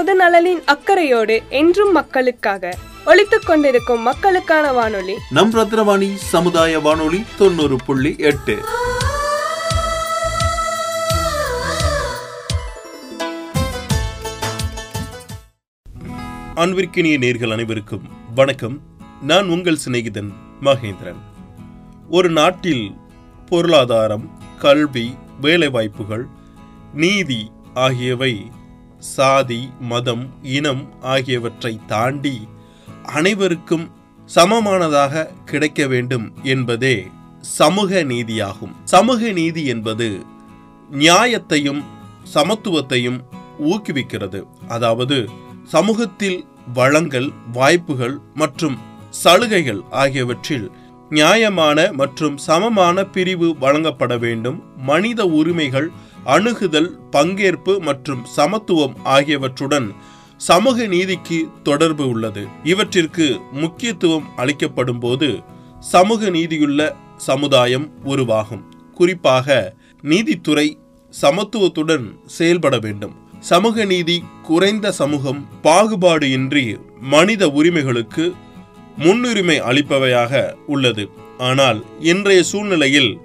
பொது நலனின் அக்கறையோடு என்றும் மக்களுக்காக ஒலித்துக் கொண்டிருக்கும் மக்களுக்கான வானொலி. நம் ரத்னவாணி சமுதாய வானொலி தொண்ணூறு புள்ளி எட்டு. அன்பிற்கினிய நேர்கள் அனைவருக்கும் வணக்கம். நான் உங்கள் சிநேகிதன் மகேந்திரன். ஒரு நாட்டில் பொருளாதாரம் கல்வி வேலைவாய்ப்புகள் நீதி ஆகியவை சாதி மதம் இனம் ஆகியவற்றை தாண்டி அனைவருக்கும் சமமானதாக கிடைக்க வேண்டும் என்பதே சமூக நீதியாகும். சமூக நீதி என்பது நியாயத்தையும் சமத்துவத்தையும் ஊக்குவிக்கிறது. அதாவது சமூகத்தில் வளங்கள் வாய்ப்புகள் மற்றும் சலுகைகள் ஆகியவற்றில் நியாயமான மற்றும் சமமான பிரிவு வழங்கப்பட வேண்டும். மனித உரிமைகள் அணுகுதல் பங்கேற்பு மற்றும் சமத்துவம் ஆகியவற்றுடன் சமூக நீதிக்கு தொடர்பு உள்ளது. இவற்றிற்கு முக்கியத்துவம் அளிக்கப்படும் போது சமூக நீதியுள்ள சமுதாயம் உருவாகும். குறிப்பாக நீதித்துறை சமத்துவத்துடன் செயல்பட வேண்டும். சமூக நீதி குறைந்த சமூகம் பாகுபாடு இன்றி மனித உரிமைகளுக்கு முன்னுரிமை அளிப்பவையாக உள்ளது. ஆனால் இன்றைய சூழ்நிலையில்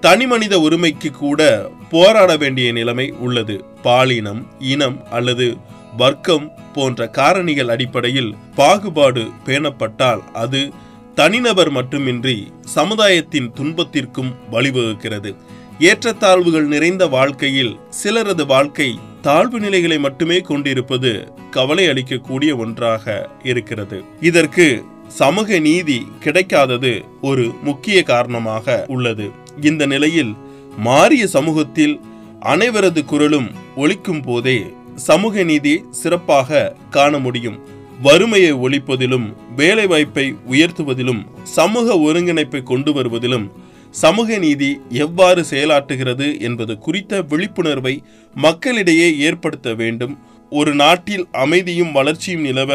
தனிமனித உரிமைக்கு கூட போராட வேண்டிய நிலைமை உள்ளது. பாலினம் இனம் அல்லது வர்க்கம் போன்ற காரணிகள் அடிப்படையில் பாகுபாடு பேணப்பட்டால் அது தனிநபர் மட்டுமின்றி சமுதாயத்தின் துன்பத்திற்கும் வழிவகுக்கிறது. ஏற்றத்தாழ்வுகள் நிறைந்த வாழ்க்கையில் சிலரது வாழ்க்கை தாழ்வு நிலைகளை மட்டுமே கொண்டிருப்பது கவலை அளிக்கக்கூடிய ஒன்றாக இருக்கிறது. இதற்கு சமூக நீதி கிடைக்காதது ஒரு முக்கிய காரணமாக உள்ளது. இந்த நிலையில் மாறிய சமூகத்தில் அனைவரது குரலும் ஒழிக்கும் போதே சமூக நீதி சிறப்பாக காண முடியும். வறுமையை ஒழிப்பதிலும் வேலைவாய்ப்பை உயர்த்துவதிலும் சமூக ஒருங்கிணைப்பை கொண்டு வருவதிலும் சமூக நீதி எவ்வாறு செயலாற்றுகிறது என்பது குறித்த விழிப்புணர்வை மக்களிடையே ஏற்படுத்த வேண்டும். ஒரு நாட்டில் அமைதியும் வளர்ச்சியும் நிலவ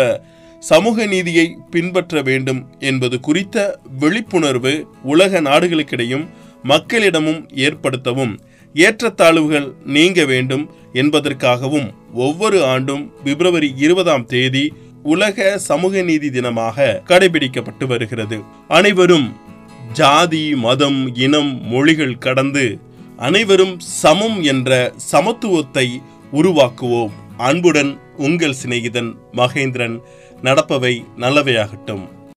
சமூக நீதியை பின்பற்ற வேண்டும் என்பது குறித்த விழிப்புணர்வு உலக நாடுகளுக்கிடையும் மக்களிடமும் ஏற்படுத்தவும் ஏற்றத்தாழ்வுகள் நீங்க வேண்டும் என்பதற்காகவும் ஒவ்வொரு ஆண்டும் பிப்ரவரி இருபதாம் தேதி உலக சமூக நீதி தினமாக கடைபிடிக்கப்பட்டு வருகிறது. அனைவரும் ஜாதி மதம் இனம் மொழிகள் கடந்து அனைவரும் சமம் என்ற சமத்துவத்தை உருவாக்குவோம். அன்புடன் உங்கள் சிநேகிதன் மகேந்திரன். நடப்பவை நல்லவையாகட்டும்.